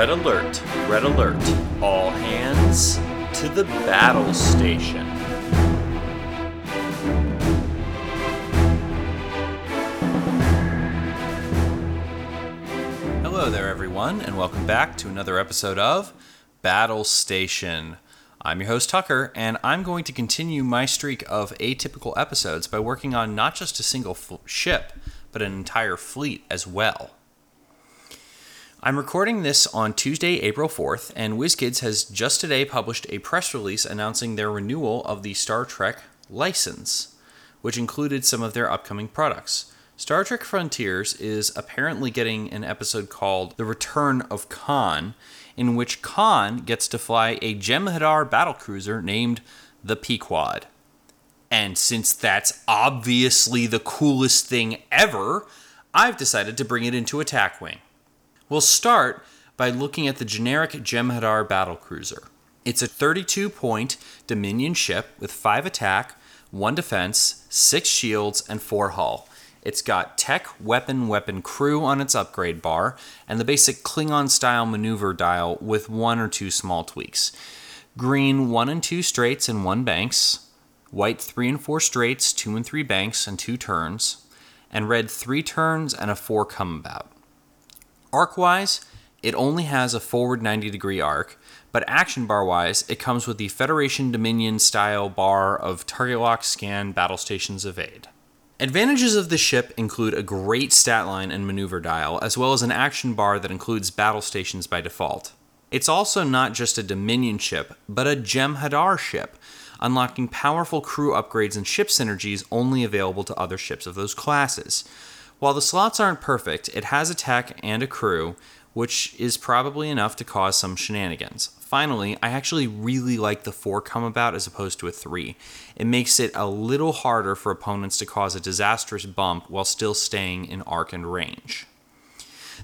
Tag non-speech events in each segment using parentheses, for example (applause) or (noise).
Red alert, red alert. All hands to the battle station. Hello there, everyone, and welcome back to another episode of Battle Station. I'm your host, Tucker, and I'm going to continue my streak of atypical episodes by working on not just a single f- ship, but an entire fleet as well. I'm recording this on Tuesday, April 4th, and WizKids has just today published a press release announcing their renewal of the Star Trek license, which included some of their upcoming products. Star Trek Frontiers is apparently getting an episode called The Return of Khan, in which Khan gets to fly a Jem'Hadar battlecruiser named the Pequod. And since that's obviously the coolest thing ever, I've decided to bring it into Attack Wing. We'll start by looking at the generic Jem'Hadar battlecruiser. It's a 32 point Dominion ship with 5 attack, 1 defense, 6 shields, and 4 hull. It's got tech, weapon, weapon crew on its upgrade bar, and the basic Klingon style maneuver dial with one or two small tweaks. Green 1 and 2 straights and 1 banks, white 3 and 4 straights, 2 and 3 banks, and 2 turns, and red 3 turns and a 4 come about. Arc wise, it only has a forward 90 degree arc, but action bar wise, it comes with the Federation Dominion style bar of target lock, scan, battle stations evade. Advantages of the ship include a great stat line and maneuver dial, as well as an action bar that includes battle stations by default. It's also not just a Dominion ship, but a Jem'Hadar ship, unlocking powerful crew upgrades and ship synergies only available to other ships of those classes. While the slots aren't perfect, it has a tech and a crew, which is probably enough to cause some shenanigans. Finally, I actually really like the 4 come about as opposed to a 3. It makes it a little harder for opponents to cause a disastrous bump while still staying in arc and range.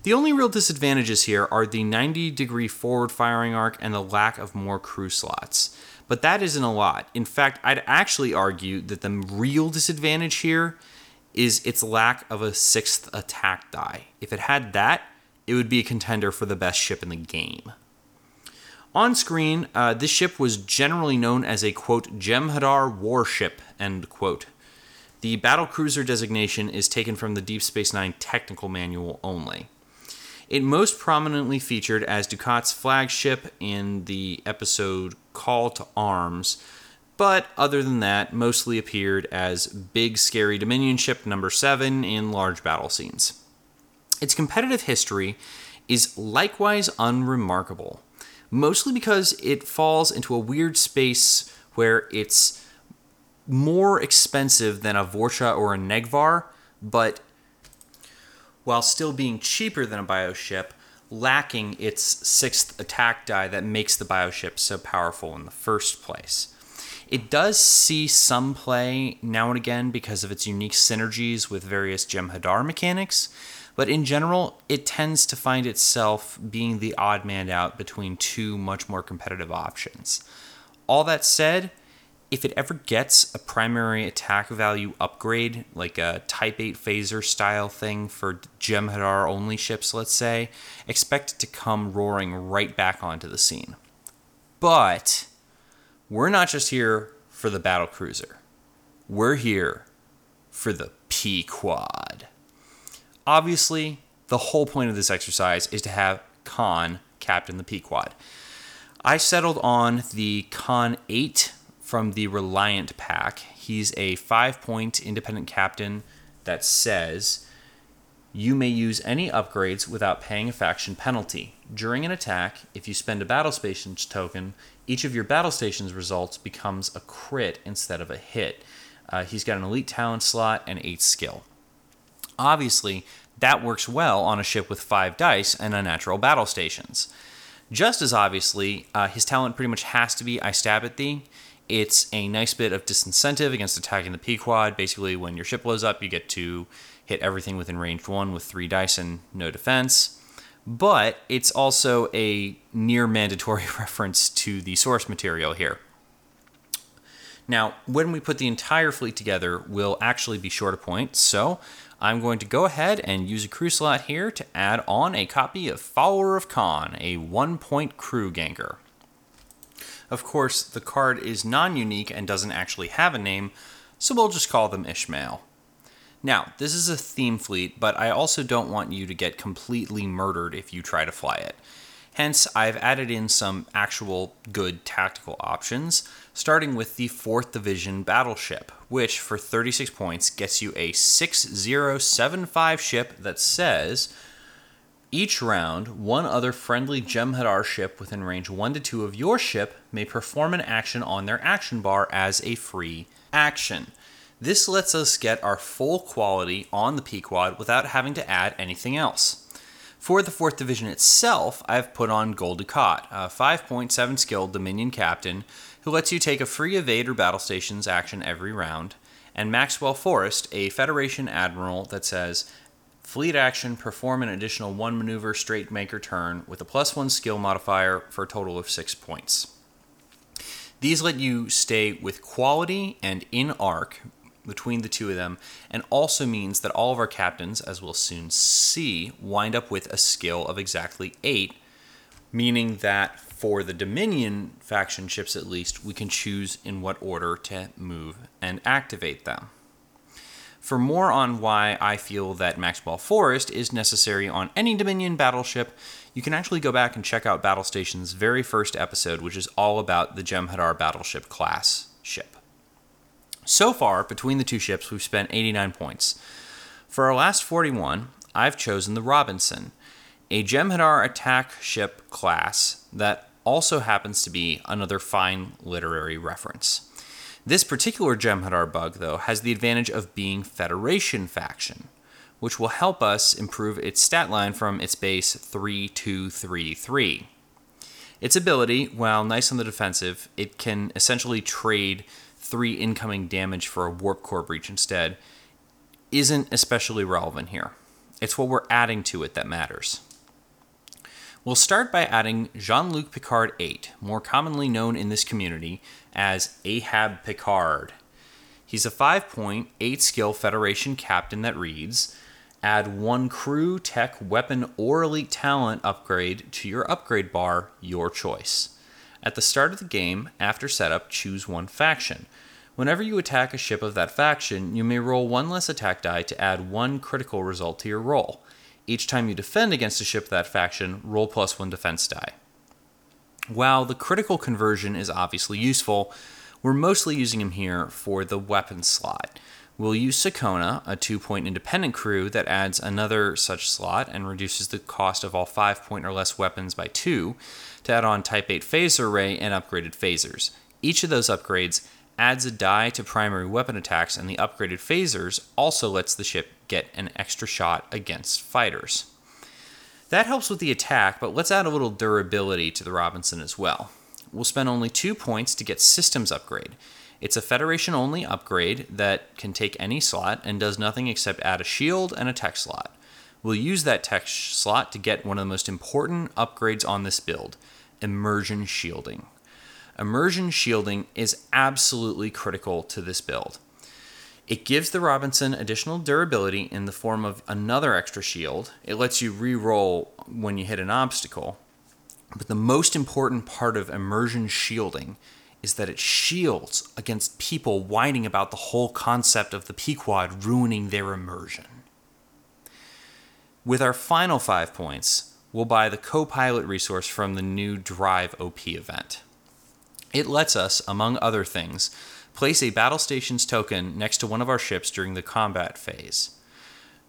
The only real disadvantages here are the 90 degree forward firing arc and the lack of more crew slots. But that isn't a lot. In fact, I'd actually argue that the real disadvantage here is its lack of a sixth attack die. If it had that, it would be a contender for the best ship in the game. On screen, uh, this ship was generally known as a quote Jem'Hadar warship end quote. The battle cruiser designation is taken from the Deep Space Nine technical manual only. It most prominently featured as Dukat's flagship in the episode Call to Arms, but other than that, mostly appeared as big, scary Dominion ship number 7 in large battle scenes. Its competitive history is likewise unremarkable, mostly because it falls into a weird space where it's more expensive than a Vorcha or a Negvar, but while still being cheaper than a bioship, lacking its sixth attack die that makes the bioship so powerful in the first place. It does see some play now and again because of its unique synergies with various Jem'Hadar mechanics, but in general, it tends to find itself being the odd man out between two much more competitive options. All that said, if it ever gets a primary attack value upgrade, like a Type 8 phaser style thing for Jem'Hadar only ships, let's say, expect it to come roaring right back onto the scene. But we're not just here for the battle cruiser. We're here for the Pequod. Obviously, the whole point of this exercise is to have Khan captain the Pequod. I settled on the Khan 8 from the Reliant pack. He's a five point independent captain that says you may use any upgrades without paying a faction penalty. During an attack, if you spend a battle stations token, each of your battle stations results becomes a crit instead of a hit. Uh, he's got an elite talent slot and eight skill. Obviously, that works well on a ship with five dice and unnatural battle stations. Just as obviously, uh, his talent pretty much has to be I stab at thee. It's a nice bit of disincentive against attacking the Pequod. Basically, when your ship blows up, you get to hit everything within range one with three dice and no defense. But it's also a near mandatory (laughs) reference to the source material here. Now, when we put the entire fleet together, we'll actually be short a point, so I'm going to go ahead and use a crew slot here to add on a copy of Follower of Khan, a one point crew ganker. Of course, the card is non unique and doesn't actually have a name, so we'll just call them Ishmael. Now, this is a theme fleet, but I also don't want you to get completely murdered if you try to fly it. Hence, I've added in some actual good tactical options, starting with the 4th Division battleship, which for 36 points gets you a 6075 ship that says each round, one other friendly Jem'Hadar ship within range 1 to 2 of your ship may perform an action on their action bar as a free action. This lets us get our full quality on the Pequod without having to add anything else. For the 4th Division itself, I've put on Gul Dukat, a 5.7 skilled Dominion captain who lets you take a free evade or battle stations action every round, and Maxwell Forrest, a Federation admiral that says Fleet action, perform an additional one maneuver straight maker turn with a plus one skill modifier for a total of six points. These let you stay with quality and in arc between the two of them, and also means that all of our captains, as we'll soon see, wind up with a skill of exactly eight, meaning that for the Dominion faction ships at least, we can choose in what order to move and activate them. For more on why I feel that Maxwell Forrest is necessary on any Dominion battleship, you can actually go back and check out Battle Station's very first episode, which is all about the Jem'Hadar battleship class ship. So far, between the two ships, we've spent 89 points. For our last 41, I've chosen the Robinson, a Jem'Hadar attack ship class that also happens to be another fine literary reference. This particular Jem'Hadar bug, though, has the advantage of being Federation faction, which will help us improve its stat line from its base 3233. Its ability, while nice on the defensive, it can essentially trade 3 incoming damage for a Warp Core breach instead, isn't especially relevant here. It's what we're adding to it that matters. We'll start by adding Jean Luc Picard 8, more commonly known in this community as Ahab Picard. He's a 5 point, 8 skill Federation captain that reads Add one crew, tech, weapon, or elite talent upgrade to your upgrade bar, your choice. At the start of the game, after setup, choose one faction. Whenever you attack a ship of that faction, you may roll one less attack die to add one critical result to your roll. Each time you defend against a ship of that faction, roll plus one defense die. While the critical conversion is obviously useful, we're mostly using him here for the weapon slot. We'll use Sakonna, a two point independent crew that adds another such slot and reduces the cost of all five point or less weapons by two, to add on Type 8 phaser array and upgraded phasers. Each of those upgrades adds a die to primary weapon attacks, and the upgraded phasers also lets the ship get an extra shot against fighters. That helps with the attack, but let's add a little durability to the Robinson as well. We'll spend only two points to get Systems Upgrade. It's a Federation only upgrade that can take any slot and does nothing except add a shield and a tech slot. We'll use that tech slot to get one of the most important upgrades on this build Immersion Shielding. Immersion Shielding is absolutely critical to this build. It gives the Robinson additional durability in the form of another extra shield. It lets you re-roll when you hit an obstacle. But the most important part of immersion shielding is that it shields against people whining about the whole concept of the Pequod ruining their immersion. With our final five points, we'll buy the co pilot resource from the new Drive OP event. It lets us, among other things, Place a battle stations token next to one of our ships during the combat phase.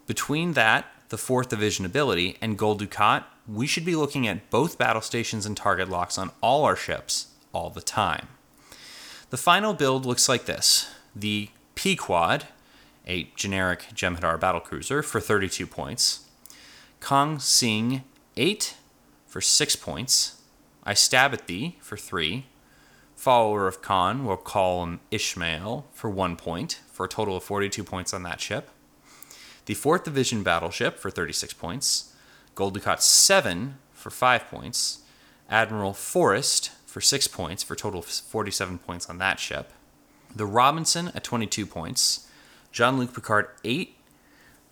Between that, the 4th Division ability, and Gul Dukat, we should be looking at both battle stations and target locks on all our ships all the time. The final build looks like this the Pequod, a generic Jem'Hadar battlecruiser, for 32 points, Khan Singh 8 for 6 points, I Stab at Thee for 3, follower of Khan, we'll call him Ishmael, for one point, for a total of 42 points on that ship. The 4th Division battleship for 36 points. Dukat 7 for 5 points. Admiral Forrest for 6 points, for total of 47 points on that ship. The Robinson at 22 points. Jean Luc Picard 8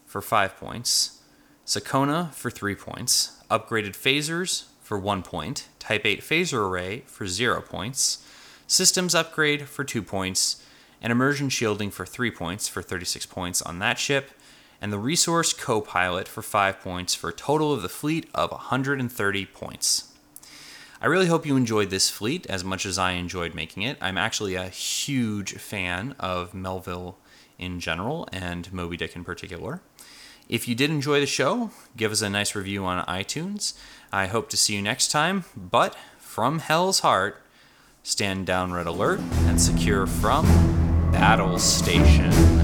for 5 points, Sakonna for 3 points, upgraded phasers for 1 point, Type 8 phaser array for 0 points, systems upgrade for 2 points, and immersion shielding for 3 points for 36 points on that ship, and the resource co pilot for 5 points for a total of the fleet of 130 points. I really hope you enjoyed this fleet as much as I enjoyed making it. I'm actually a huge fan of Melville in general and Moby Dick in particular. If you did enjoy the show, give us a nice review on iTunes. I hope to see you next time, but from Hell's Heart, stand down red alert and secure from Battle Station.